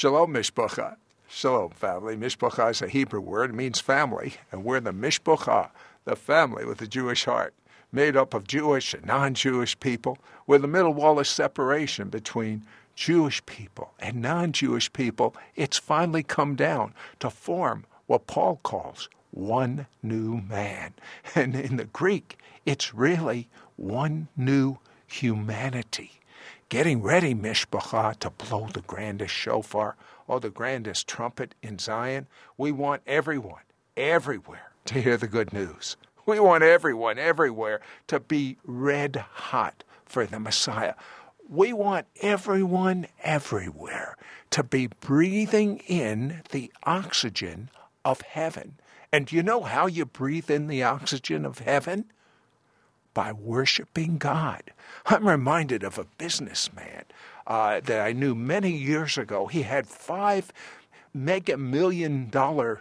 Shalom Mishpacha. Shalom, family. Mishpacha is a Hebrew word. It means family. And we're the Mishpacha, the family with a Jewish heart, made up of Jewish and non Jewish people. We're the middle wall of separation between Jewish people and non Jewish people. It's finally come down to form what Paul calls one new man. And in the Greek, it's really one new humanity. Getting ready, Mishpacha, to blow the grandest shofar or the grandest trumpet in Zion. We want everyone, everywhere, to hear the good news. We want everyone, everywhere, to be red hot for the Messiah. We want everyone, everywhere, to be breathing in the oxygen of heaven. And do you know how you breathe in the oxygen of heaven? By worshiping God. I'm reminded of a businessman uh, that I knew many years ago. He had five mega million dollar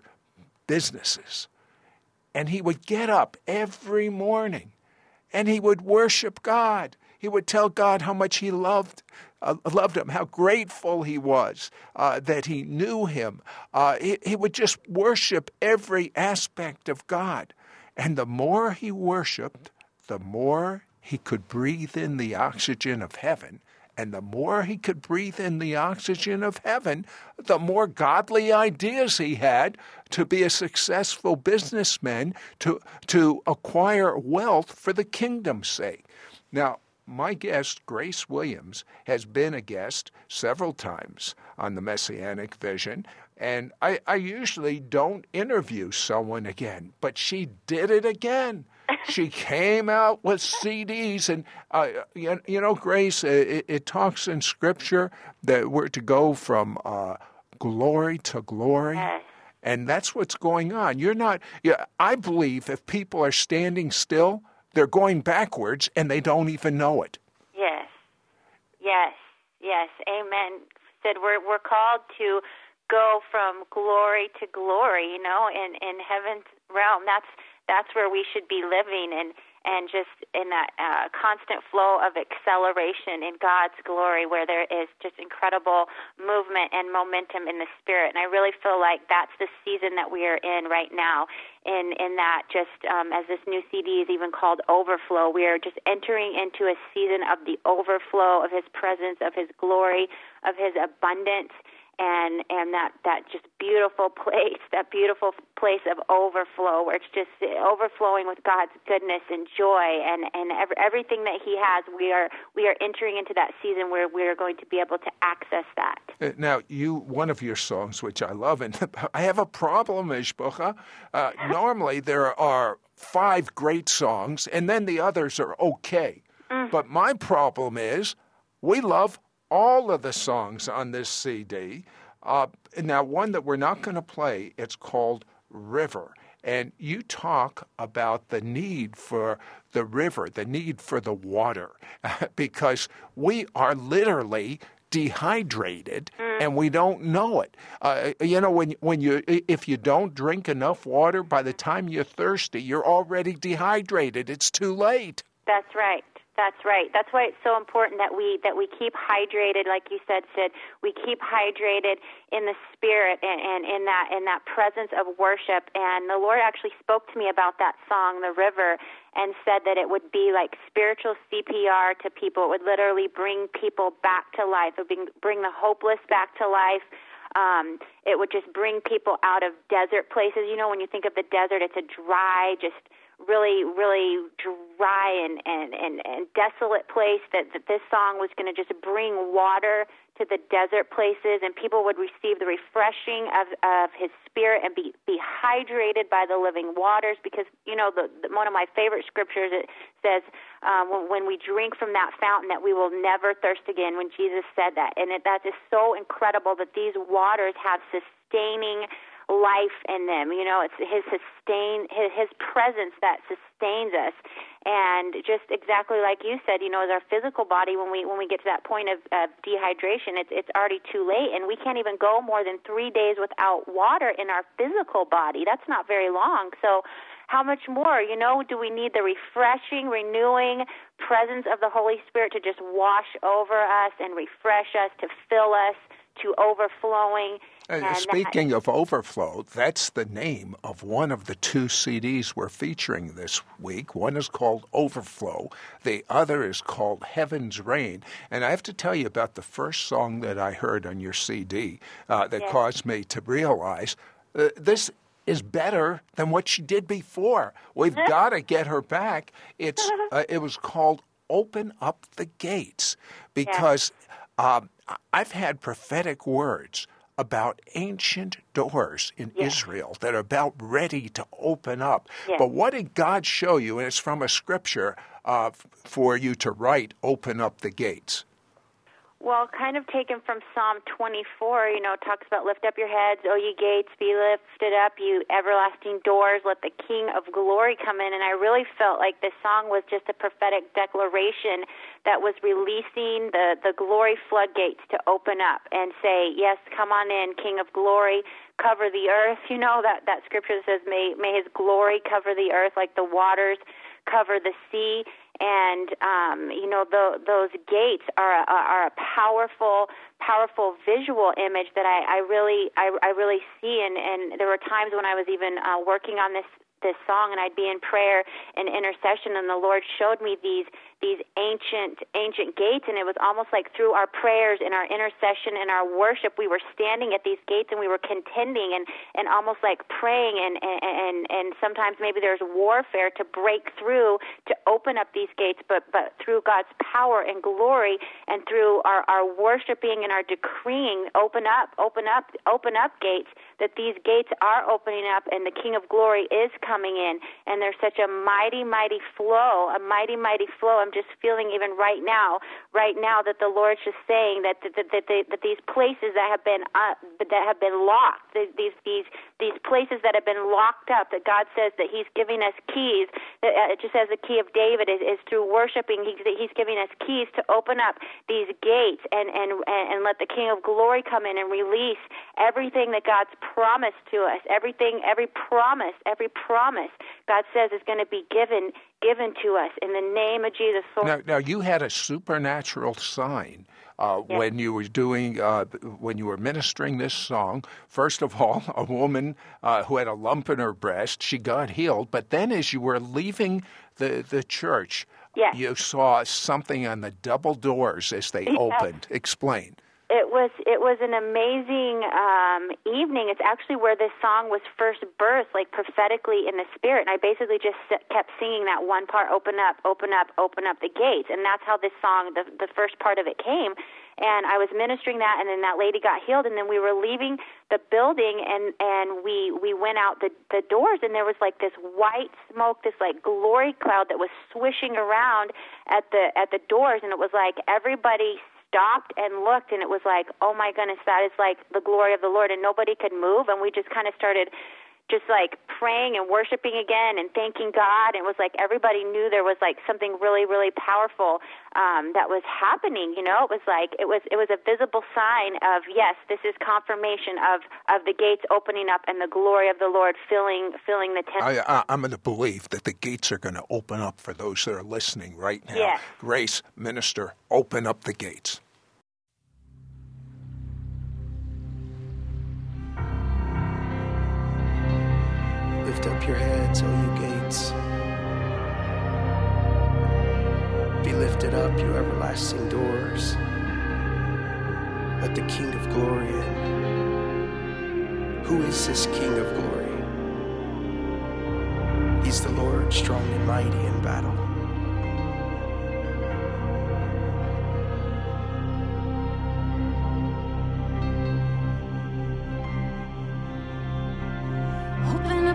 businesses. And he would get up every morning and he would worship God. He would tell God how much he loved uh, loved him, how grateful he was uh, that he knew him. Uh, he, he would just worship every aspect of God. And the more he worshiped, the more he could breathe in the oxygen of heaven. And the more he could breathe in the oxygen of heaven, the more godly ideas he had to be a successful businessman, to, to acquire wealth for the kingdom's sake. Now, my guest, Grace Williams, has been a guest several times on the Messianic Vision, and I, I usually don't interview someone again, but she did it again. She came out with CDs, and uh, you, you, know, Grace, it, it, talks in Scripture that we're to go from uh, glory to glory. Yes. And that's what's going on. You're not, yeah, I believe if people are standing still, they're going backwards and they don't even know it. Yes. Yes. Yes. Amen. Said we're we're called to go from glory to glory, you know, in in heaven's realm. That's that's where we should be living and and just in that uh, constant flow of acceleration in God's glory, where there is just incredible movement and momentum in the spirit. And I really feel like that's the season that we are in right now. In in that, just um, as this new CD is even called Overflow, we are just entering into a season of the overflow of His presence, of His glory, of His abundance and and that that just beautiful place, that beautiful place of overflow, where it's just overflowing with God's goodness and joy and and every, everything that He has. We are we are entering into that season where we are going to be able to access that. Uh, now, you one of your songs, which I love, and I have a problem, Mishpacha. Uh, normally, there are five great songs, and then the others are okay. Mm. But my problem is, we love all of the songs on this CD. Uh, now, one that we're not going to play, it's called River. And you talk about the need for the river, the need for the water, because we are literally dehydrated and we don't know it. Uh, you know, when when you if you don't drink enough water, by the time you're thirsty, you're already dehydrated. It's too late. That's right. That's right. That's why it's so important that we that we keep hydrated, like you said, Sid. We keep hydrated in the spirit and, and in that in that presence of worship. And the Lord actually spoke to me about that song, "The River," and said that it would be like spiritual CPR to people. It would literally bring people back to life. It would bring, the hopeless back to life. Um, it would just bring people out of desert places. You know, when you think of the desert, it's a dry, just really, really dry and, and, and, and desolate place that, that this song was going to just bring water to the desert places and people would receive the refreshing of, of his spirit and be, be hydrated by the living waters because, you know, the, the, one of my favorite scriptures, it says, um, when, when we drink from that fountain that we will never thirst again when Jesus said that. And it, that is so incredible that these waters have sustaining life in them. You know, it's his sustain his, his presence that sustains us. And just exactly like you said, you know, as our physical body, when we when we get to that point of, of dehydration, it's it's already too late, and we can't even go more than three days without water in our physical body. That's not very long. So how much more, you know, do we need the refreshing, renewing presence of the Holy Spirit to just wash over us and refresh us, to fill us, to overflowing. And speaking of overflow, that's the name of one of the two CDs we're featuring this week. One is called Overflow, the other is called Heaven's Rain. And I have to tell you about the first song that I heard on your CD uh, that yes. caused me to realize uh, this is better than what she did before. We've got to get her back. It's uh, it was called "Open Up the Gates" because um, I've had prophetic words about ancient doors in yes. Israel that are about ready to open up. Yes. But what did God show you? And it's from a scripture uh, for you to write, "Open up the gates." Well, kind of taken from Psalm 24, you know, talks about lift up your heads, O ye gates, be lifted up, you everlasting doors, let the King of glory come in. And I really felt like this song was just a prophetic declaration that was releasing the, the glory floodgates to open up and say, yes, come on in, King of glory, cover the earth. You know, that, that scripture says, may, may his glory cover the earth like the waters cover the sea and um, you know the, those gates are are a powerful powerful visual image that I, I really I, I really see. And, and there were times when I was even uh, working on this this song and I'd be in prayer and intercession and the Lord showed me these these ancient ancient gates and it was almost like through our prayers and our intercession and our worship we were standing at these gates and we were contending and and almost like praying and and and, and sometimes maybe there's warfare to break through to open up these gates but but through God's power and glory and through our our worshiping and our decreeing open up open up open up gates that these gates are opening up and the king of glory is coming in. And there's such a mighty mighty flow a mighty mighty flow I'm just feeling even right now, right now that the Lord's just saying that that that, that, that these places that have been uh, that have been locked, these these these places that have been locked up, that God says that He's giving us keys. Uh, just as the key of David is, is through worshiping, He's giving us keys to open up these gates and and and let the King of Glory come in and release everything that God's promised to us, everything, every promise, every promise God says is going to be given given to us in the name of Jesus. Now, now you had a supernatural sign. Uh, yes. When you were doing, uh, when you were ministering this song, first of all, a woman uh, who had a lump in her breast, she got healed. But then, as you were leaving the the church, yes. you saw something on the double doors as they yes. opened. Explain it was it was an amazing um, evening. It's actually where this song was first birthed, like prophetically in the spirit. And I basically just kept singing that one part: "Open up, open up, open up the gates," and that's how this song, the the first part of it, came. And I was ministering that, and then that lady got healed, and then we were leaving the building, and and we we went out the the doors, and there was like this white smoke, this like glory cloud that was swishing around at the at the doors, and it was like everybody stopped and looked and it was like, oh my goodness, that is like the glory of the Lord. And nobody could move. And we just kind of started just like praying and worshiping again and thanking God. And it was like everybody knew there was like something really, really powerful um, that was happening. You know, it was like it was it was a visible sign of yes, this is confirmation of of the gates opening up and the glory of the Lord filling filling the temple. I, am going to believe that the gates are going to open up for those that are listening right now. Yes. Grace, minister, open up the gates. Lift up your heads, O you gates. Be lifted up, you everlasting doors. Let the King of glory in. Who is this King of glory? He's the Lord, strong and mighty in battle.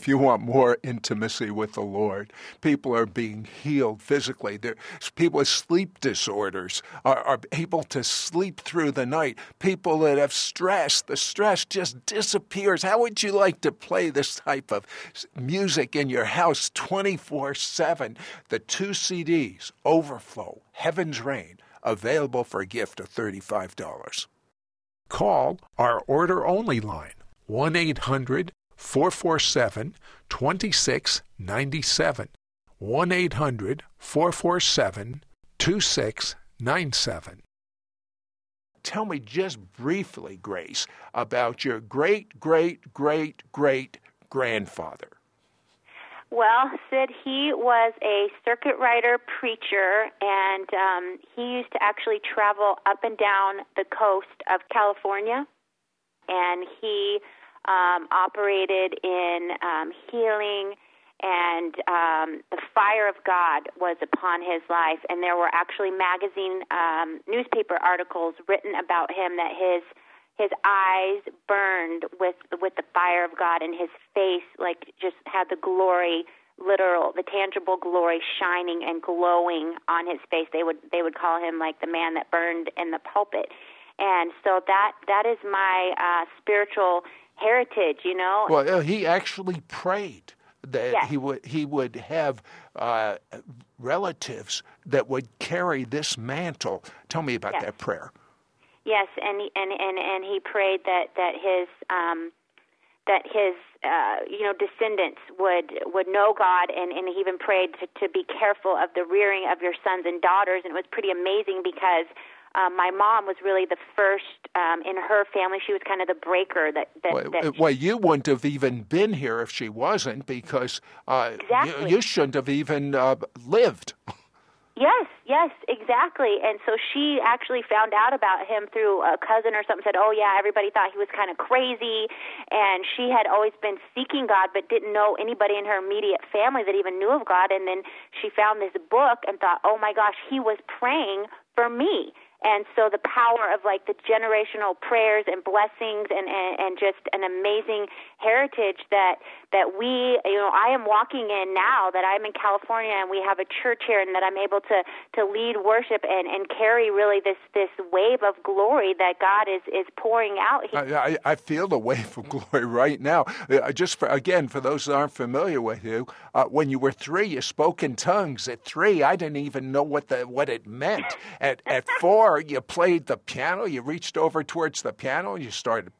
if you want more intimacy with the Lord. People are being healed physically. There, people with sleep disorders are, are able to sleep through the night. People that have stress, the stress just disappears. How would you like to play this type of music in your house 24 7? The two CDs, Overflow, Heaven's Rain, available for a gift of $35. Call our order only line 1 800 447 2697. 1 800 447 2697. Tell me just briefly, Grace, about your great, great, great, great grandfather. Well, Sid, he was a circuit rider preacher, and um, he used to actually travel up and down the coast of California. And he um, operated in um, healing, and um, the fire of God was upon his life. And there were actually magazine, um, newspaper articles written about him that his his eyes burned with with the fire of God, and his face like just had the glory literal the tangible glory shining and glowing on his face they would they would call him like the man that burned in the pulpit and so that that is my uh spiritual heritage, you know. Well, he actually prayed that yes. he would he would have uh, relatives that would carry this mantle. Tell me about yes. that prayer. Yes, and he, and and and he prayed that that his um, that his uh, you know descendants would would know God, and and he even prayed to to be careful of the rearing of your sons and daughters, and it was pretty amazing because um, my mom was really the first um, in her family. She was kind of the breaker that. that, well, that well, you wouldn't have even been here if she wasn't, because uh, exactly. you, you, shouldn't have even uh, lived. Yes, yes, exactly. And so she actually found out about him through a cousin or something. Said, "Oh yeah, everybody thought he was kind of crazy," and she had always been seeking God, but didn't know anybody in her immediate family that even knew of God. And then she found this book and thought, "Oh my gosh, he was praying for me." And so the power of like the generational prayers and blessings and, and, and just an amazing heritage that that we you know I am walking in now that I'm in California and we have a church here and that I'm able to to lead worship and and carry really this this wave of glory that God is is pouring out here. I, I, I feel the wave of glory right now. Uh, just for again for those that aren't familiar with you, uh, when you were three, you spoke in tongues. At three, I didn't even know what the what it meant. At at four you played the piano, you reached over towards the piano, you started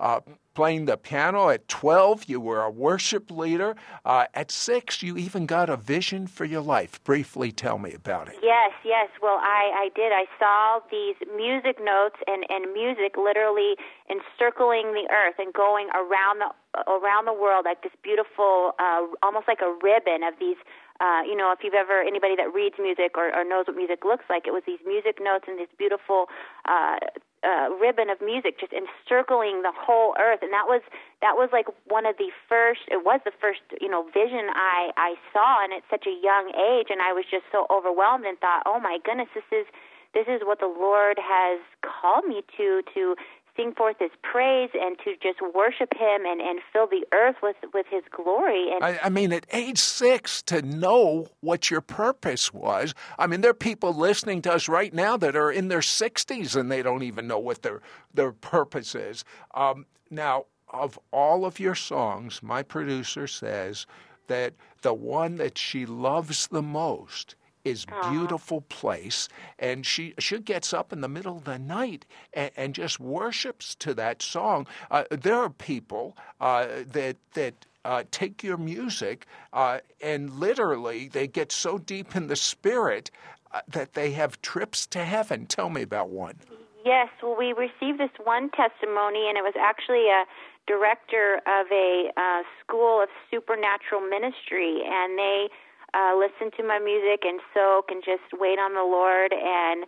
uh, playing the piano. At 12, you were a worship leader. Uh, at 6, you even got a vision for your life. Briefly tell me about it. Yes, yes. Well, I, I did. I saw these music notes and, and music literally encircling the earth and going around the around the world like this beautiful, uh, almost like a ribbon of these uh, you know, if you've ever anybody that reads music or, or knows what music looks like, it was these music notes and this beautiful uh, uh, ribbon of music just encircling the whole earth, and that was that was like one of the first. It was the first, you know, vision I I saw, and at such a young age, and I was just so overwhelmed and thought, oh my goodness, this is this is what the Lord has called me to to sing forth his praise and to just worship him and, and fill the earth with, with his glory. And I, I mean, at age six, to know what your purpose was. I mean, there are people listening to us right now that are in their 60s and they don't even know what their, their purpose is. Um, now, of all of your songs, my producer says that the one that she loves the most is beautiful place and she she gets up in the middle of the night and, and just worships to that song. Uh, there are people uh, that that uh, take your music uh, and literally they get so deep in the spirit uh, that they have trips to heaven. Tell me about one. Yes well we received this one testimony and it was actually a director of a uh, school of supernatural ministry and they uh, listen to my music and soak and just wait on the Lord and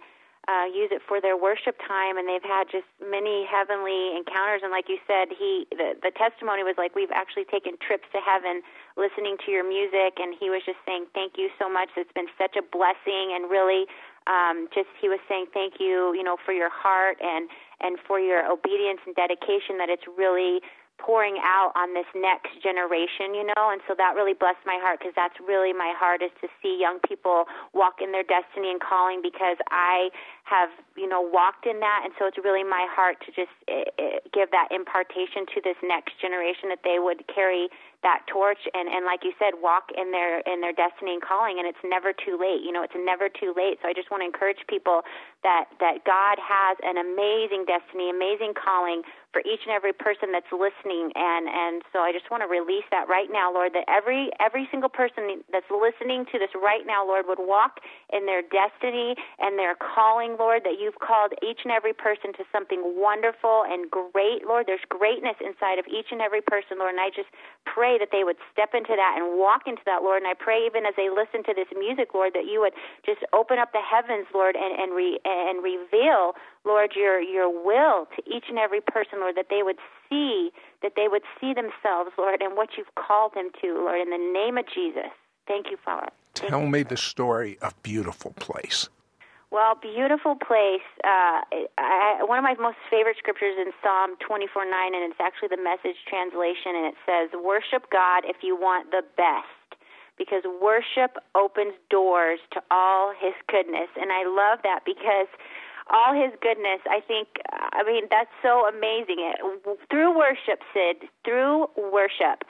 uh, use it for their worship time. And they've had just many heavenly encounters. And like you said, he the, the testimony was like we've actually taken trips to heaven listening to your music. And he was just saying thank you so much. It's been such a blessing. And really, um, just he was saying thank you, you know, for your heart and and for your obedience and dedication. That it's really pouring out on this next generation, you know, and so that really blessed my heart because that's really my heart is to see young people walk in their destiny and calling because I have, you know, walked in that, and so it's really my heart to just uh, give that impartation to this next generation that they would carry that torch and and like you said walk in their in their destiny and calling. And it's never too late you know? It's never too late. So i just want to encourage people that that god has an amazing destiny amazing calling for each and every person that's listening and and so I just want to release that right now Lord that every every single person that's listening to this right now Lord would walk in their destiny and their calling Lord that you've called each and every person to something wonderful and great. Lord there's greatness inside of each and every person Lord and I just pray that they would step into that and walk into that Lord. And I pray even as they listen to this music Lord that you would just open up the heavens Lord and and re, and reveal Lord, your your will to each and every person, Lord, that they would see, that they would see themselves, Lord, and what you've called them to, Lord, in the name of Jesus. Thank you, Father. Thank Tell you. me the story of Beautiful Place. Well, beautiful place. Uh, I, one of my most favorite scriptures in Psalm 24 9, and it's actually the message translation, and it says, Worship God if you want the best because worship opens doors to all his goodness. And I love that because all his goodness. I think, I mean, that's so amazing. Through worship, Sid, through worship,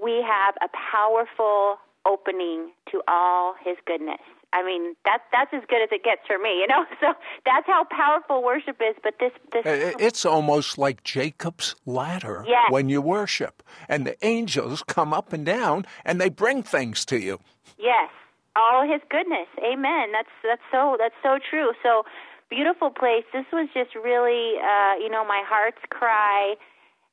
we have a powerful opening to all his goodness. I mean, that's that's as good as it gets for me, you know. So that's how powerful worship is. But this, this it's almost like Jacob's ladder yes. when you worship, and the angels come up and down, and they bring things to you. Yes, all His goodness. Amen. That's that's so that's so true. So beautiful place. This was just really, uh, you know, my heart's cry.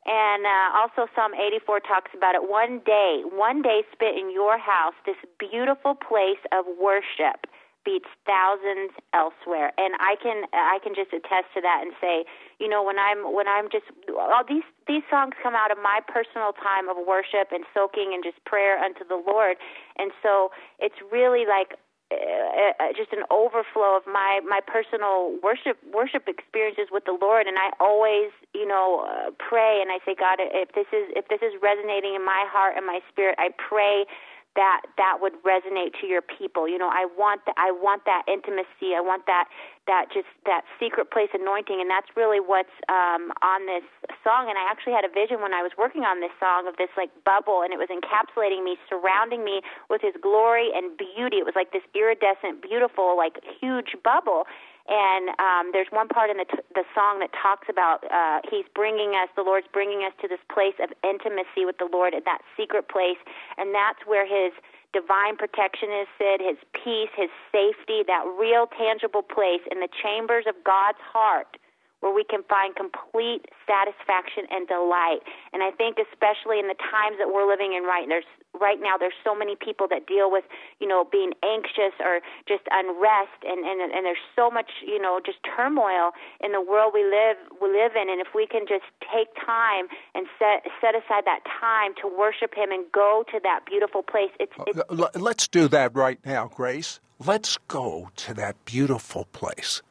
And uh, also, Psalm 84 talks about it. One day, one day spent in your house, this beautiful place of worship beats thousands elsewhere. And I can, I can just attest to that and say, you know, when I'm, when I'm just, all these, these songs come out of my personal time of worship and soaking and just prayer unto the Lord. And so it's really like uh, uh, just an overflow of my my personal worship worship experiences with the Lord, and I always you know uh, pray and I say, God, if this is if this is resonating in my heart and my spirit, I pray that that would resonate to your people. You know, I want that I want that intimacy. I want that that just that secret place anointing and that's really what's um on this song and I actually had a vision when I was working on this song of this like bubble and it was encapsulating me, surrounding me with his glory and beauty. It was like this iridescent, beautiful, like huge bubble and um, there's one part in the t- the song that talks about uh, he's bringing us, the Lord's bringing us to this place of intimacy with the Lord, at that secret place, and that's where His divine protection is Sid, His peace, His safety, that real tangible place in the chambers of God's heart where we can find complete satisfaction and delight. And I think especially in the times that we're living in right there's right now there's so many people that deal with, you know, being anxious or just unrest and, and and there's so much, you know, just turmoil in the world we live we live in. And if we can just take time and set set aside that time to worship him and go to that beautiful place it's, uh, it's let's do that right now grace. Let's go to that beautiful place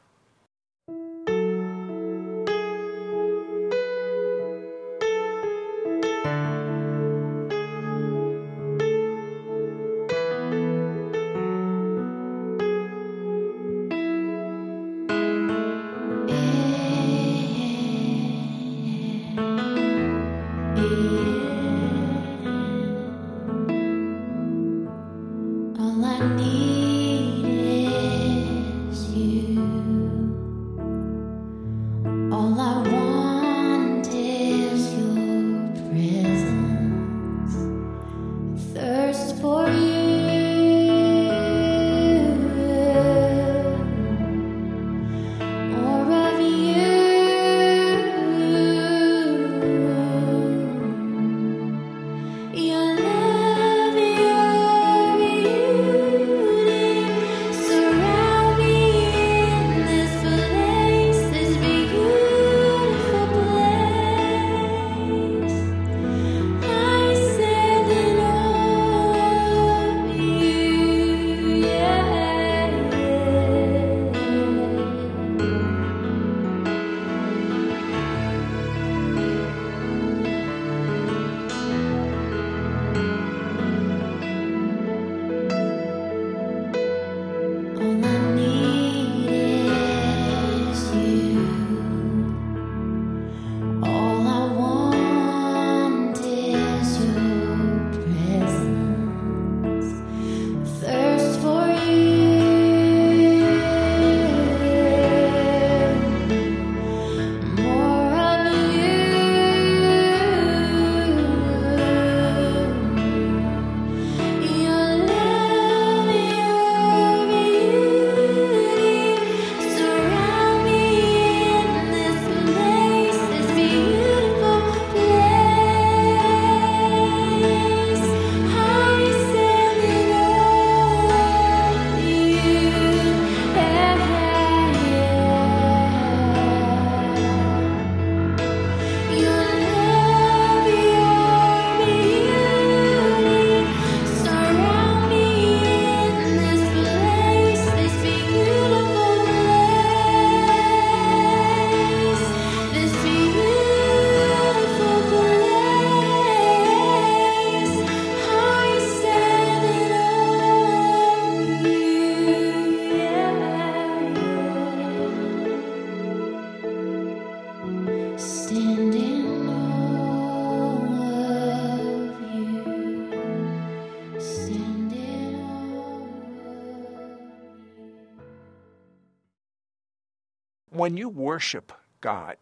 worship God,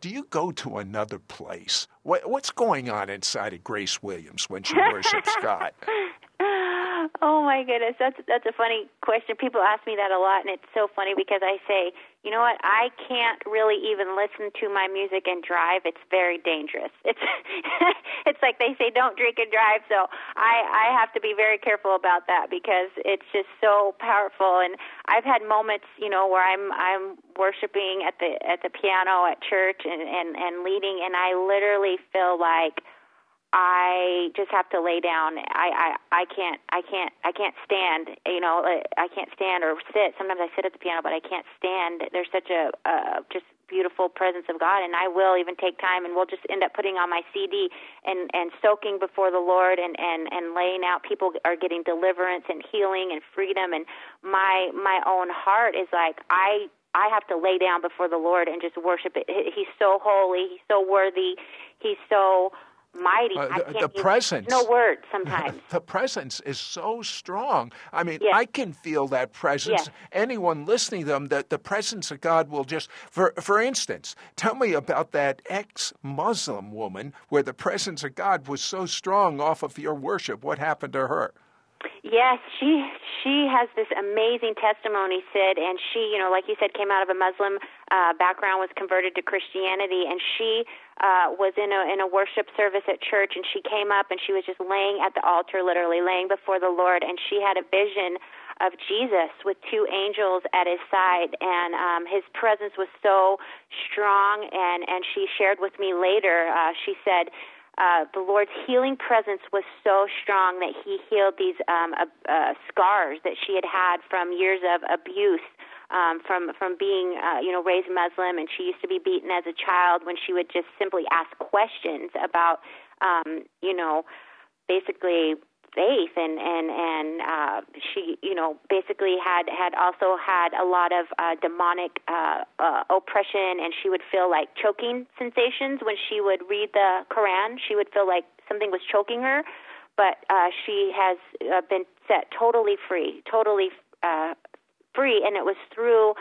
do you go to another place? What, what's going on inside of Grace Williams when she worships God? Oh my goodness, that's that's a funny question. People ask me that a lot, and it's so funny because I say, you know what? I can't really even listen to my music and drive. It's very dangerous. It's it's like they say, don't drink and drive. So I I have to be very careful about that because it's just so powerful. And I've had moments, you know, where I'm I'm worshiping at the at the piano at church and and and leading, and I literally feel like I just have to lay down. I I I can't I can't I can't stand. You know, I can't stand or sit. Sometimes I sit at the piano, but I can't stand. There's such a uh, just beautiful presence of God, and I will even take time, and we'll just end up putting on my CD and and soaking before the Lord, and and and laying out. People are getting deliverance and healing and freedom, and my my own heart is like I I have to lay down before the Lord and just worship it. He's so holy. He's so worthy. He's so mighty. Uh, the, the presence. No words sometimes. the presence is so strong. I mean, yes. I can feel that presence. Yes. Anyone listening to them, that the presence of God will just. For for instance, tell me about that ex-Muslim woman where the presence of God was so strong off of your worship. What happened to her? Yes, she she has this amazing testimony, Sid, and she, you know, like you said, came out of a Muslim uh, background, was converted to Christianity, and she uh, was in a in a worship service at church, and she came up and she was just laying at the altar, literally laying before the Lord, and she had a vision of Jesus with two angels at his side, and um, his presence was so strong. And and she shared with me later. Uh, she said. Uh, the Lord's healing presence was so strong that He healed these um, uh, uh, scars that she had had from years of abuse um, from from being uh, you know raised Muslim, and she used to be beaten as a child when she would just simply ask questions about um, you know basically faith and and and uh know basically had had also had a lot of uh demonic uh, uh oppression and she would feel like choking sensations when she would read the Quran. She would feel like something was choking her. But uh she has uh, been set totally free totally uh free, and it was through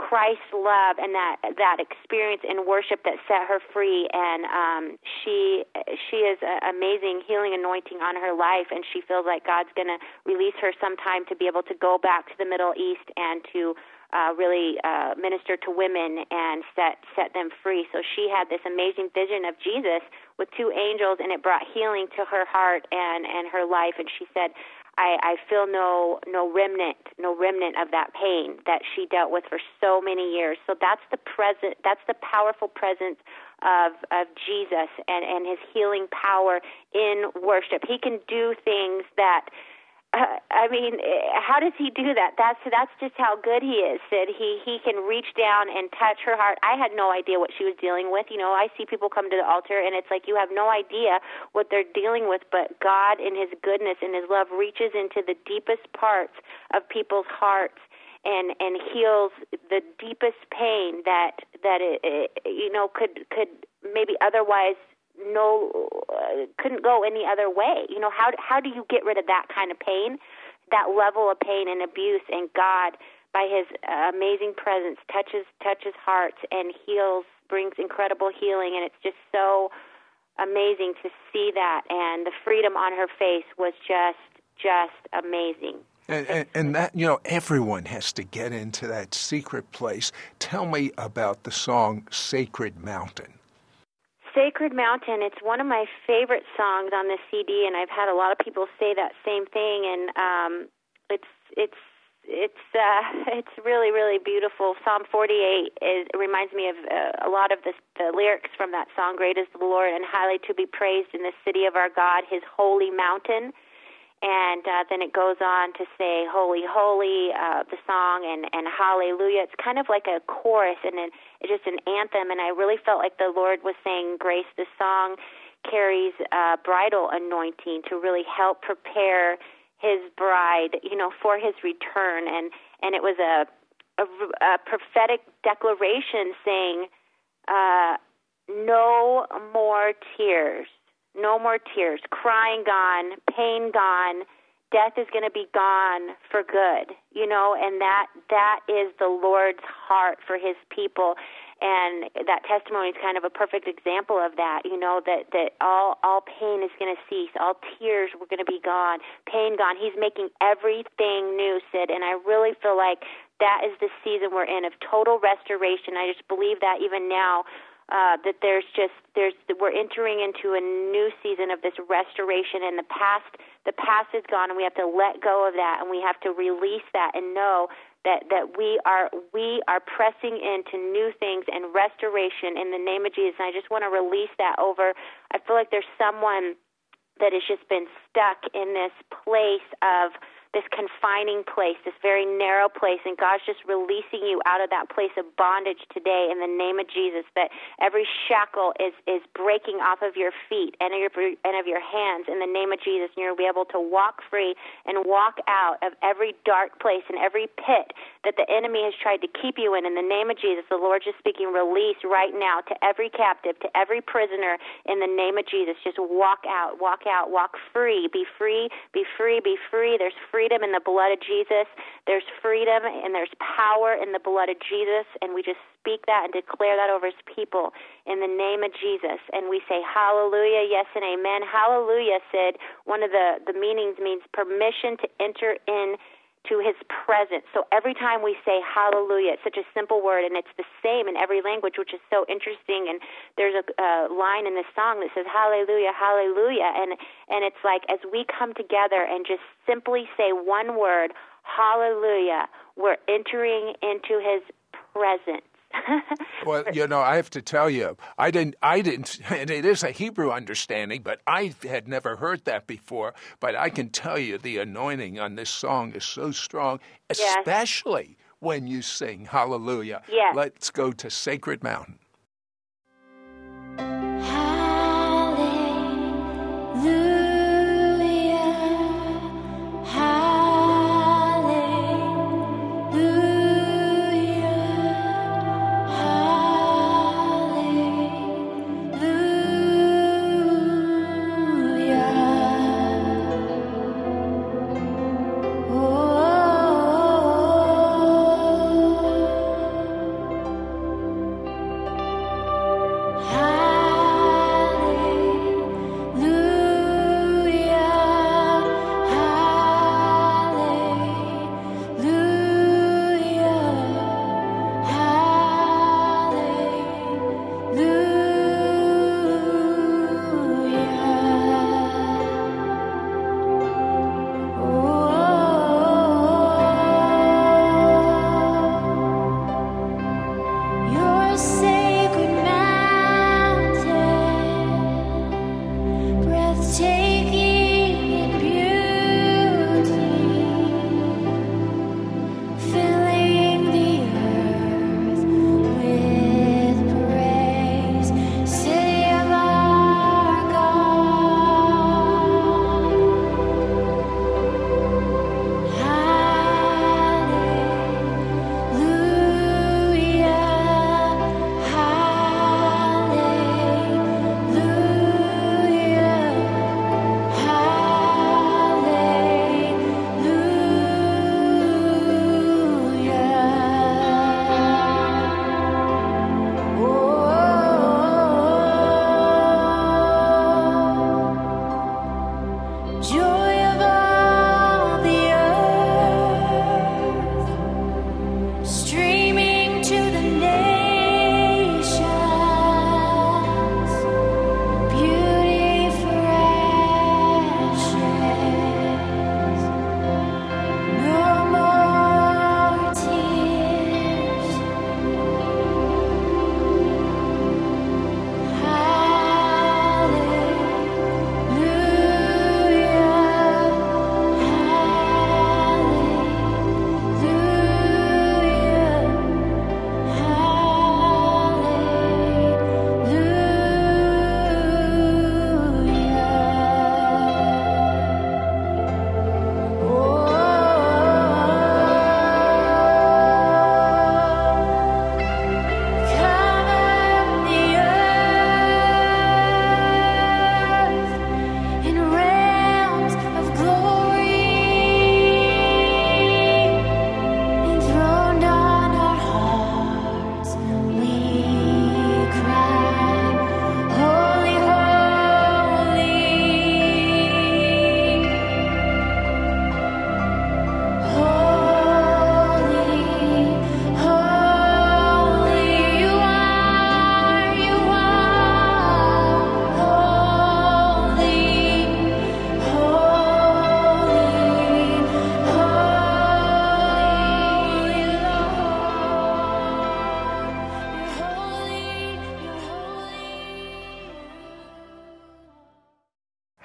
Christ's love and that that experience in worship that set her free. And um she she is an amazing healing anointing on her life. And she feels like God's going to release her sometime to be able to go back to the Middle East and to uh really uh minister to women and set set them free. So she had this amazing vision of Jesus with two angels and it brought healing to her heart and and her life. And she said I, I feel no no remnant, no remnant of that pain that she dealt with for so many years. So that's the present that's the powerful presence of of Jesus and, and his healing power in worship. He can do things that I mean, how does he do that? That's that's just how good he is. That he he can reach down and touch her heart. I had no idea what she was dealing with. You know, I see people come to the altar and it's like you have no idea what they're dealing with, but God in his goodness and his love reaches into the deepest parts of people's hearts and and heals the deepest pain that that it, it, you know could could maybe otherwise no uh, couldn't go any other way. You know, how how do you get rid of that kind of pain, that level of pain and abuse? And God, by His uh, amazing presence, touches touches hearts and heals, brings incredible healing, and it's just so amazing to see that. And the freedom on her face was just just amazing. And, and, and, that, you know, everyone has to get into that secret place. Tell me about the song Sacred Mountain. Sacred Mountain, it's one of my favorite songs on the CD, and I've had a lot of people say that same thing. And um, it's it's it's uh, it's really really beautiful. Psalm 48 is, reminds me of uh, a lot of the, the lyrics from that song. Great is the Lord, and highly to be praised in the city of our God, His holy mountain and uh, then it goes on to say "Holy, Holy," uh, the song, and and Hallelujah. It's kind of like a chorus and an, it's just an anthem. And I really felt like the Lord was saying, "Grace." The song carries uh, bridal anointing to really help prepare His bride, you know, for His return. And and it was a a, a prophetic declaration saying. Uh, no more tears. No more tears. Crying gone, pain gone, death is going to be gone for good. You know, and that that is the Lord's heart for his people. And that testimony is kind of a perfect example of that you know that that all all pain is going to cease. All tears were going to be gone. Pain gone. He's making everything new sid. And i really feel like that is the season we're in of total restoration. I just believe that even now uh, that there's just there's we're entering into a new season of this restoration and the past the past is gone and we have to let go of that and we have to release that and know that that we are we are pressing into new things and restoration in the name of Jesus. And I just want to release that over. I feel like there's someone that has just been stuck in this place of this confining place, this very narrow place, and God's just releasing you out of that place of bondage today in the name of Jesus. That every shackle is is breaking off of your feet and of your and of your hands in the name of Jesus, and you'll be able to walk free and walk out of every dark place and every pit that the enemy has tried to keep you in. In the name of Jesus, the Lord just speaking release right now to every captive, to every prisoner in the name of Jesus. Just walk out, walk out, walk free, be free, be free, be free. There's free freedom in the blood of Jesus. There's freedom and there's power in the blood of Jesus. And we just speak that and declare that over his people in the name of Jesus. And we say, Hallelujah, yes and amen. Hallelujah, Sid. One of the, the meanings means permission to enter in to his presence. So every time we say hallelujah, it's such a simple word and it's the same in every language, which is so interesting. And there's a, a line in the song that says hallelujah, hallelujah. And, and it's like as we come together and just simply say one word, hallelujah, we're entering into his presence. well, you know, I have to tell you, I didn't, I didn't, and it is a Hebrew understanding, but I had never heard that before. But I can tell you, the anointing on this song is so strong, especially yes. when you sing Hallelujah. Yes. Let's go to Sacred Mountain.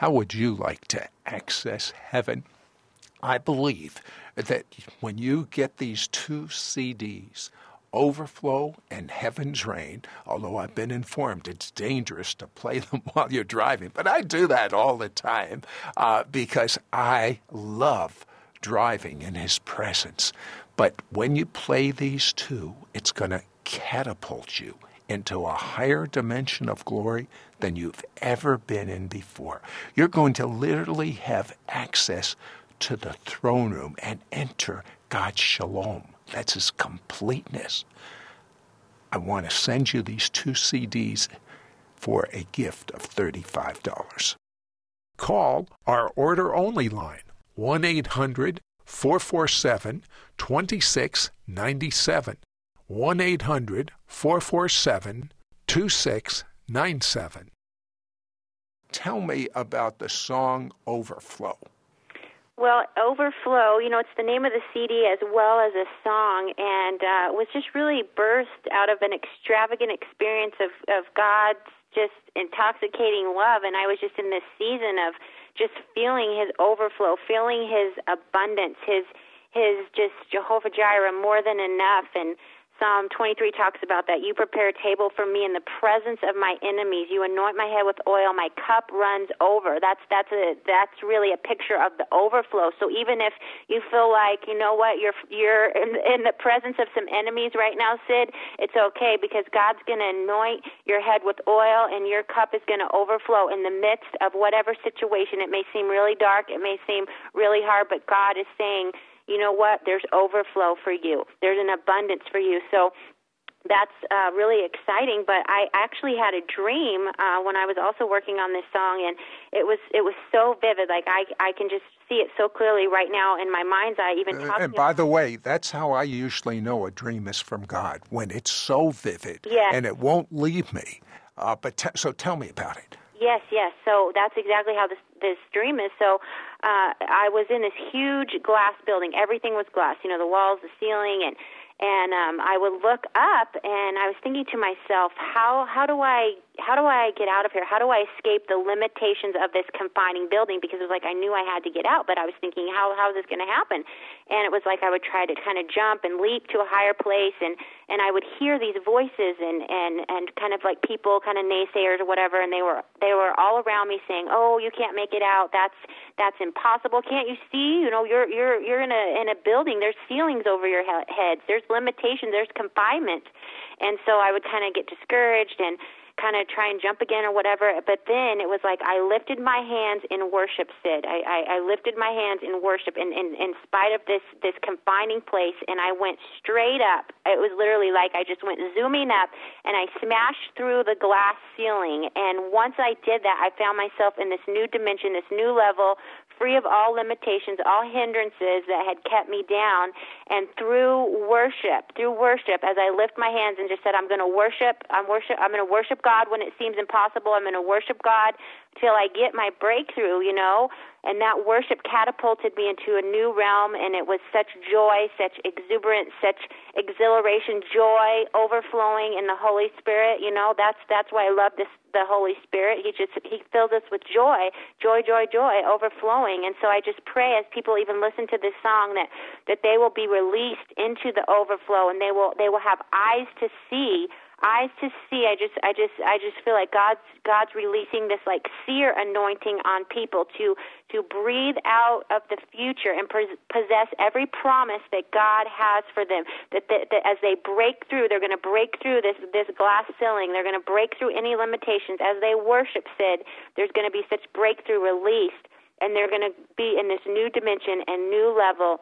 How would you like to access heaven? I believe that when you get these two CDs, Overflow and Heaven's Rain, although I've been informed it's dangerous to play them while you're driving, but I do that all the time uh, because I love driving in His presence. But when you play these two, it's going to catapult you into a higher dimension of glory than you've ever been in before. You're going to literally have access to the throne room and enter God's shalom. That's his completeness. I want to send you these two CDs for a gift of $35. Call our order only line 1 800 447 2697. 1 800 447 2697. Tell me about the song Overflow. Well, Overflow, you know, it's the name of the CD as well as a song, and uh, was just really birthed out of an extravagant experience of, of God's just intoxicating love. And I was just in this season of just feeling His overflow, feeling His abundance, His His just Jehovah Jireh, more than enough, and Psalm 23 talks about that. You prepare a table for me in the presence of my enemies. You anoint my head with oil. My cup runs over. That's that's a that's really a picture of the overflow. So even if you feel like you know what you're you're in, in the presence of some enemies right now, Sid, it's okay because God's going to anoint your head with oil and your cup is going to overflow in the midst of whatever situation. It may seem really dark. It may seem really hard, but God is saying you know what? There's overflow for you. There's an abundance for you. So that's uh, really exciting. But I actually had a dream uh, when I was also working on this song, and it was it was so vivid. Like I I can just see it so clearly right now in my mind's eye. Even uh, and by the way, that's how I usually know a dream is from God when it's so vivid, yes. and it won't leave me. Uh, but t- so tell me about it. Yes, yes. So that's exactly how this this dream is. So uh, I was in this huge glass building. Everything was glass. You know, the walls, the ceiling, and and um, I would look up, and I was thinking to myself, how how do I how do I get out of here? How do I escape the limitations of this confining building? Because it was like I knew I had to get out, but I was thinking, how how is this going to happen? And it was like I would try to kind of jump and leap to a higher place, and and I would hear these voices and and and kind of like people, kind of naysayers or whatever, and they were they were all around me saying, oh, you can't make it out. That's that's impossible. Can't you see? You know, you're you're you're in a in a building. There's ceilings over your he- heads. There's limitations. There's confinement. And so I would kind of get discouraged and kind of try and jump again or whatever. But then it was like I lifted my hands in worship, Sid. I, I, I lifted my hands in worship in, in, in spite of this, this confining place, and I went straight up. It was literally like I just went zooming up, and I smashed through the glass ceiling. And once I did that, I found myself in this new dimension, this new level free of all limitations, all hindrances that had kept me down. And through worship, through worship, as I lift my hands and just said, I'm going to worship, I'm worship, I'm going to worship God when it seems impossible. I'm going to worship God till I get my breakthrough, you know. And that worship catapulted me into a new realm, and it was such joy, such exuberance, such exhilaration, joy overflowing in the Holy Spirit. You know, that's that's why I love this the Holy Spirit. He just he fills us with joy, joy, joy, joy, overflowing. And so I just pray as people even listen to this song that that they will be released into the overflow, and they will they will have eyes to see eyes to see. I just, I just, I just feel like God's, God's releasing this like seer anointing on people to, to breathe out of the future and possess every promise that God has for them. That, that, that as they break through, they're going to break through this, this glass ceiling. They're going to break through any limitations. As they worship, Sid, there's going to be such breakthrough released, and they're going to be in this new dimension and new level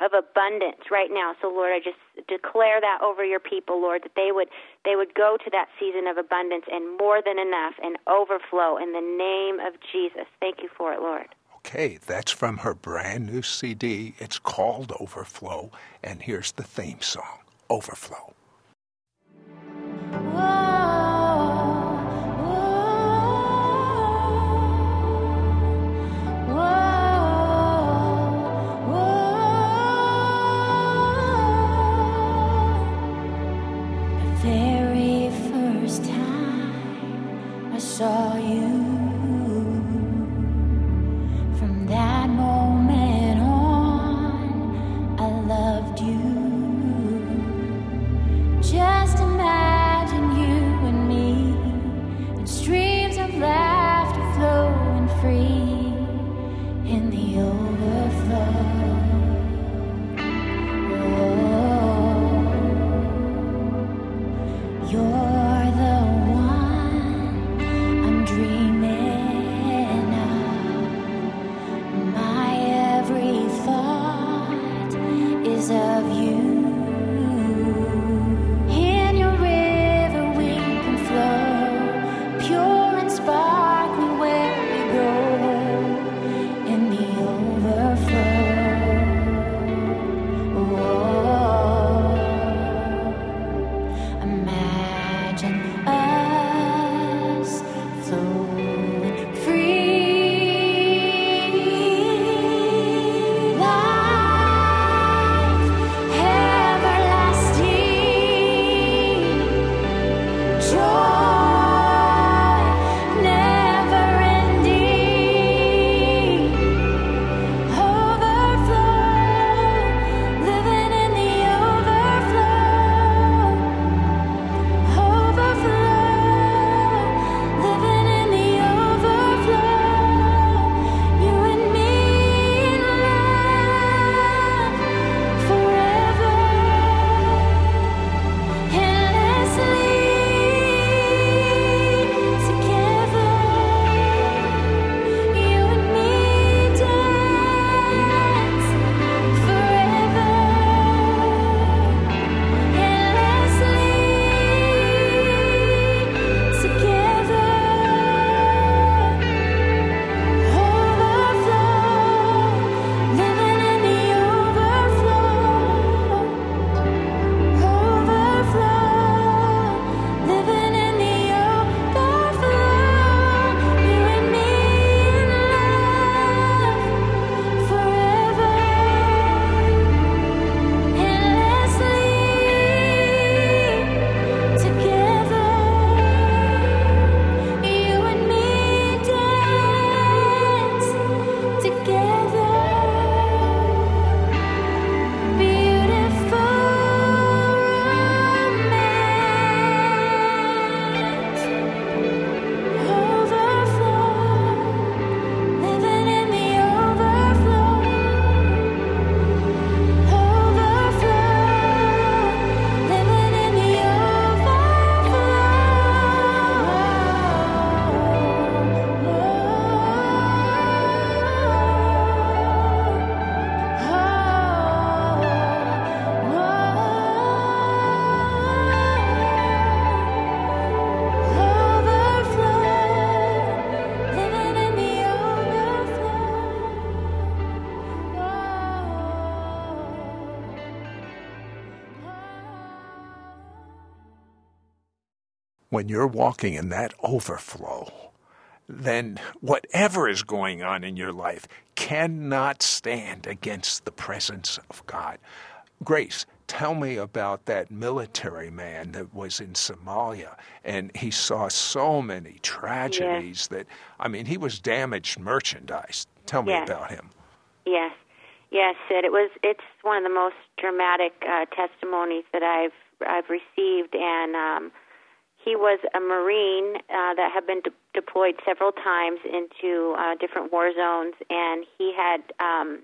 of abundance right now. So Lord, I just declare that over your people, Lord, that they would they would go to that season of abundance and more than enough and overflow in the name of Jesus. Thank you for it, Lord. Okay, that's from her brand new CD. It's called Overflow, and here's the theme song, Overflow. saw when you're walking in that overflow, then whatever is going on in your life cannot stand against the presence of God. Grace, tell me about that military man that was in Somalia and he saw so many tragedies that I mean he was damaged merchandise. Tell me yes. about him. Yes. Yes, Sid. It was it's one of the most dramatic uh, testimonies that I've I've received and um he was a Marine uh, that had been de- deployed several times into uh, different war zones, and he had um,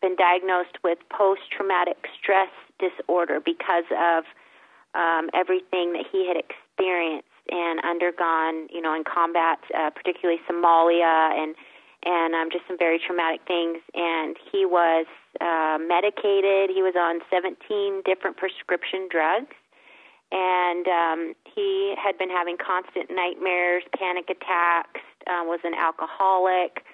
been diagnosed with post traumatic stress disorder because of um, everything that he had experienced and undergone, you know, in combat, uh, particularly Somalia and and um, just some very traumatic things. And he was uh, medicated. He was on 17 different prescription drugs and um, he had been having constant nightmares, panic attacks, uh, was an alcoholic,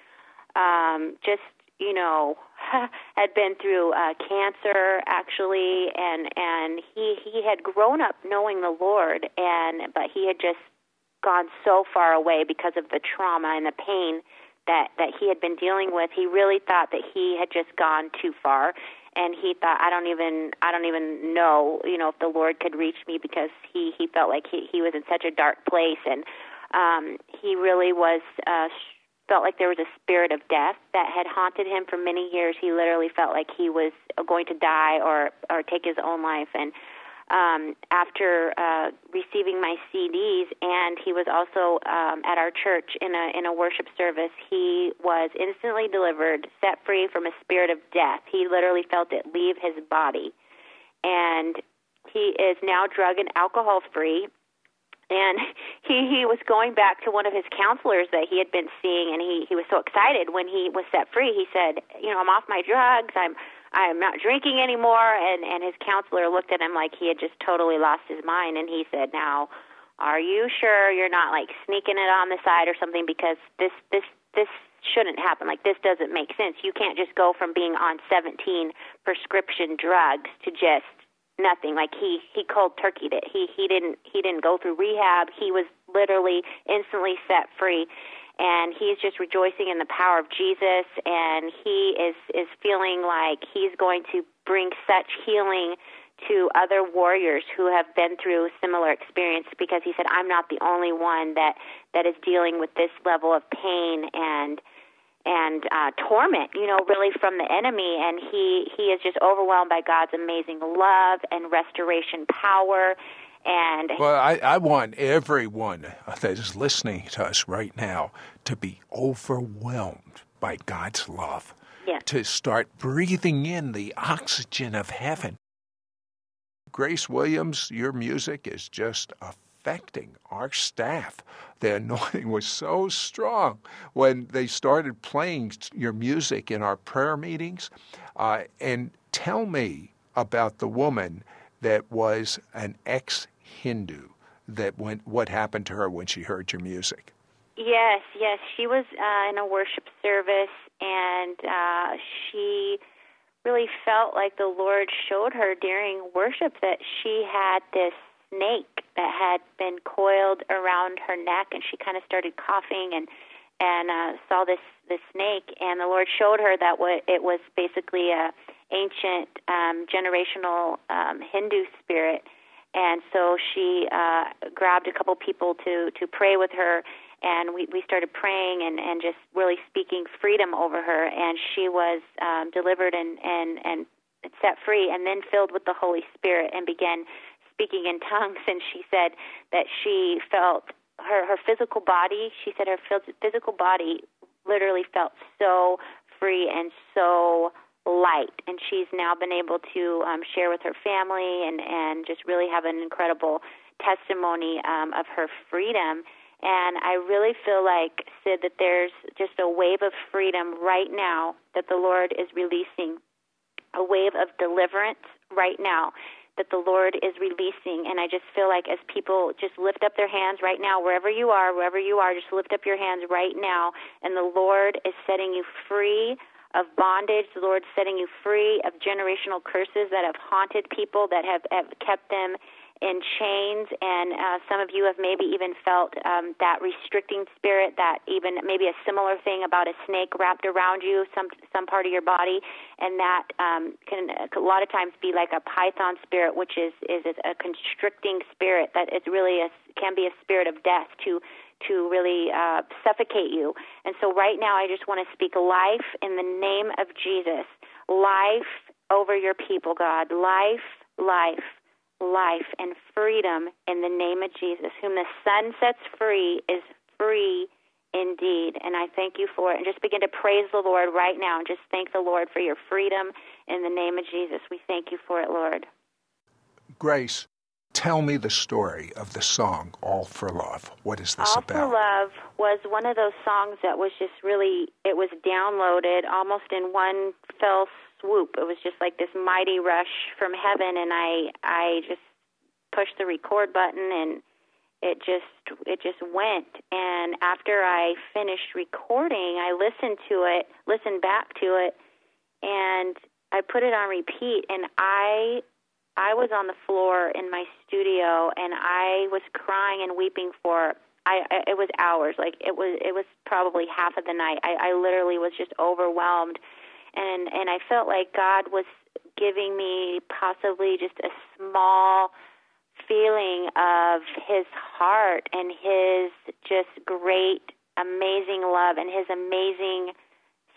um, just you know had been through uh, cancer actually, and and he he had grown up knowing the Lord, and but he had just gone so far away because of the trauma and the pain that that he had been dealing with. He really thought that he had just gone too far and he thought I don't even I don't even know you know if the Lord could reach me because he he felt like he he was in such a dark place. And um he really was uh felt like there was a spirit of death that had haunted him for many years. He literally felt like he was going to die or or take his own life. And um, after uh, receiving my CDs, and he was also um, at our church in a in a worship service. He was instantly delivered, set free from a spirit of death. He literally felt it leave his body, and he is now drug and alcohol free. and he he was going back to one of his counselors that he had been seeing and he he was so excited when he was set free he said you know i'm off my drugs i'm i'm not drinking anymore and and his counselor looked at him like he had just totally lost his mind and he said now are you sure you're not like sneaking it on the side or something because this this this shouldn't happen like this doesn't make sense you can't just go from being on 17 prescription drugs to just nothing. Like he he cold turkeyed it. He he didn't he didn't go through rehab. He was literally instantly set free. And he's just rejoicing in the power of Jesus, and he is is feeling like he's going to bring such healing to other warriors who have been through similar experience because he said I'm not the only one that that is dealing with this level of pain and and uh, torment, you know, really from the enemy. And he he is just overwhelmed by God's amazing love and restoration power. And well, I, I want everyone that is listening to us right now to be overwhelmed by God's love. Yes. To start breathing in the oxygen of heaven. Grace Williams, your music is just affecting our staff. The anointing was so strong when they started playing your music in our prayer meetings. Uh, and tell me about the woman that was an ex Hindu. That went, what happened to her when she heard your music? Yes, yes, she was uh, in a worship service, and uh, she really felt like the Lord showed her during worship that she had this snake that had been coiled around her neck, and she kind of started coughing and and uh, saw this this snake, and the Lord showed her that what it was basically a ancient um, generational um, Hindu spirit, and so she uh, grabbed a couple people to to pray with her, and we we started praying and and just really speaking freedom over her, and she was um, delivered and and and set free, and then filled with the Holy Spirit, and began speaking in tongues, and she said that she felt her her physical body. She said her physical body literally felt so free and so light, and she's now been able to um, share with her family and and just really have an incredible testimony um, of her freedom. And I really feel like, Sid, that there's just a wave of freedom right now that the Lord is releasing, a wave of deliverance right now that the Lord is releasing. And I just feel like as people just lift up their hands right now, wherever you are, wherever you are, just lift up your hands right now. And the Lord is setting you free of bondage. The Lord setting you free of generational curses that have haunted people, that have, have kept them in chains, and uh, some of you have maybe even felt um, that restricting spirit, that even maybe a similar thing about a snake wrapped around you, some some part of your body, and that um, can a lot of times be like a python spirit, which is is a constricting spirit that is really a can be a spirit of death to to really uh, suffocate you. And so right now, I just want to speak life in the name of Jesus, life over your people, God, life, life life and freedom in the name of Jesus. Whom the Son sets free is free indeed. And I thank you for it. And just begin to praise the Lord right now and just thank the Lord for your freedom in the name of Jesus. We thank you for it, Lord. Grace, tell me the story of the song All for Love. What is this All about? All for Love was one of those songs that was just really, it was downloaded almost in one fell swoop. It was just like this mighty rush from heaven, and I I just pushed the record button, and it just it just went. And after I finished recording, I listened to it, listened back to it, and I put it on repeat, and I I was on the floor in my studio, and I was crying and weeping for. I, I it was hours like it was it was probably half of the night I, I literally was just overwhelmed and and I felt like God was giving me possibly just a small feeling of his heart and his just great amazing love and his amazing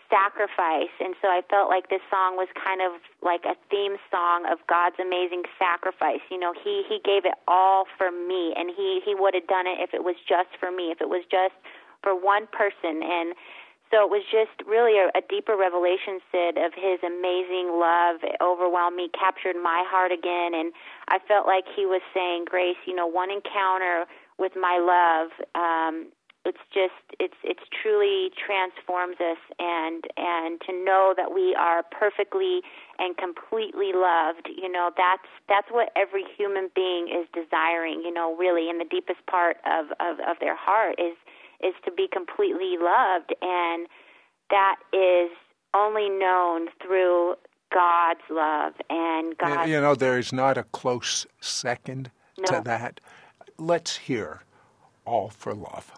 sacrifice. And so I felt like this song was kind of like a theme song of God's amazing sacrifice. You know he he gave it all for me and he he would have done it if it was just for me if it was just for one person. And so it was just really a, a deeper revelation, Sid, of his amazing love it overwhelmed me, captured my heart again, and I felt like he was saying, Grace, you know, one encounter with my love. Um, it's just it's it's truly transforms us and and to know that we are perfectly and completely loved you know that's that's what every human being is desiring you know really in the deepest part of of of their heart is is to be completely loved and that is only known through God's love and God You know there is not a close second No. to that. Let's hear all for love.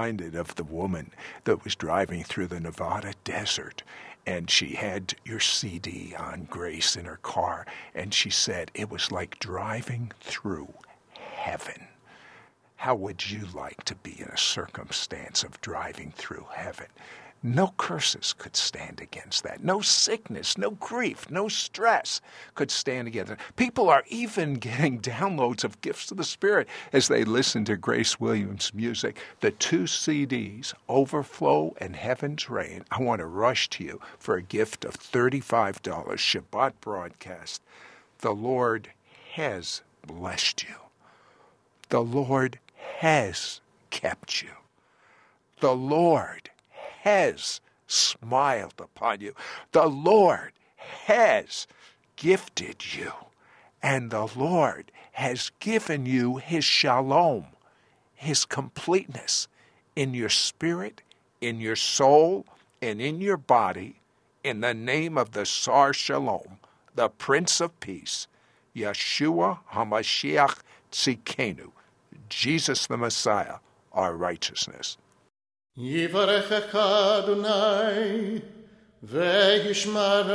Reminded of the woman that was driving through the Nevada desert and she had your CD on Grace in her car, and she said it was like driving through heaven. How would you like to be in a circumstance of driving through heaven? No curses could stand against that. No sickness, no grief, no stress could stand against it. People are even getting downloads of gifts of the Spirit as they listen to Grace Williams' music. The two CDs, Overflow and Heaven's Rain, I want to rush to you for a gift of $35 Shabbat broadcast. The Lord has blessed you. The Lord has kept you. The Lord has smiled upon you. The Lord has gifted you. And the Lord has given you his shalom, his completeness in your spirit, in your soul, and in your body, in the name of the Sar Shalom, the Prince of Peace, Yeshua HaMashiach Tzidkenu, Jesus the Messiah, our righteousness. יברכך אדוני וישמרך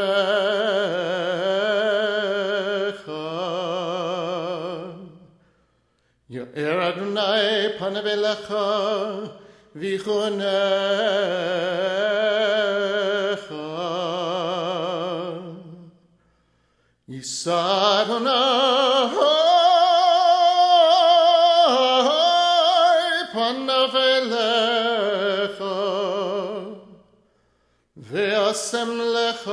יאר אדוני פניו אליך ויחונך יישא אדוני ואשם לך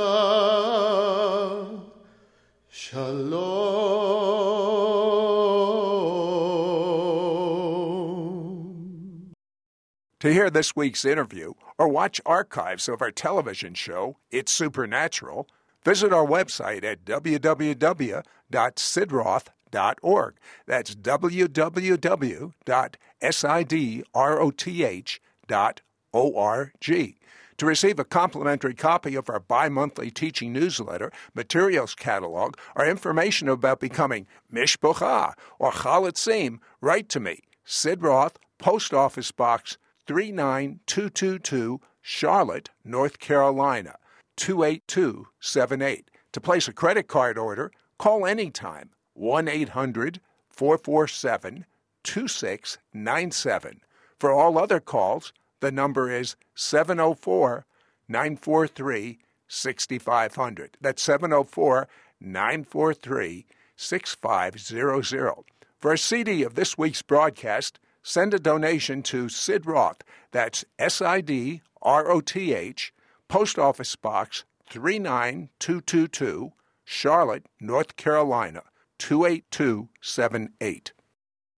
שלום. To hear this week's interview or watch archives of our television show, It's Supernatural, visit our website at www.sidroth.org. That's www.sidroth.org. To receive a complimentary copy of our bi monthly teaching newsletter, materials catalog, or information about becoming Mishpacha or Chalutzim, write to me, Sid Roth, Post Office Box 39222, Charlotte, North Carolina 28278. To place a credit card order, call anytime 1 800 447 2697. For all other calls, the number is 704 943 6500. That's 704 943 6500. For a CD of this week's broadcast, send a donation to Sid Roth. That's S I D R O T H, Post Office Box 39222, Charlotte, North Carolina 28278.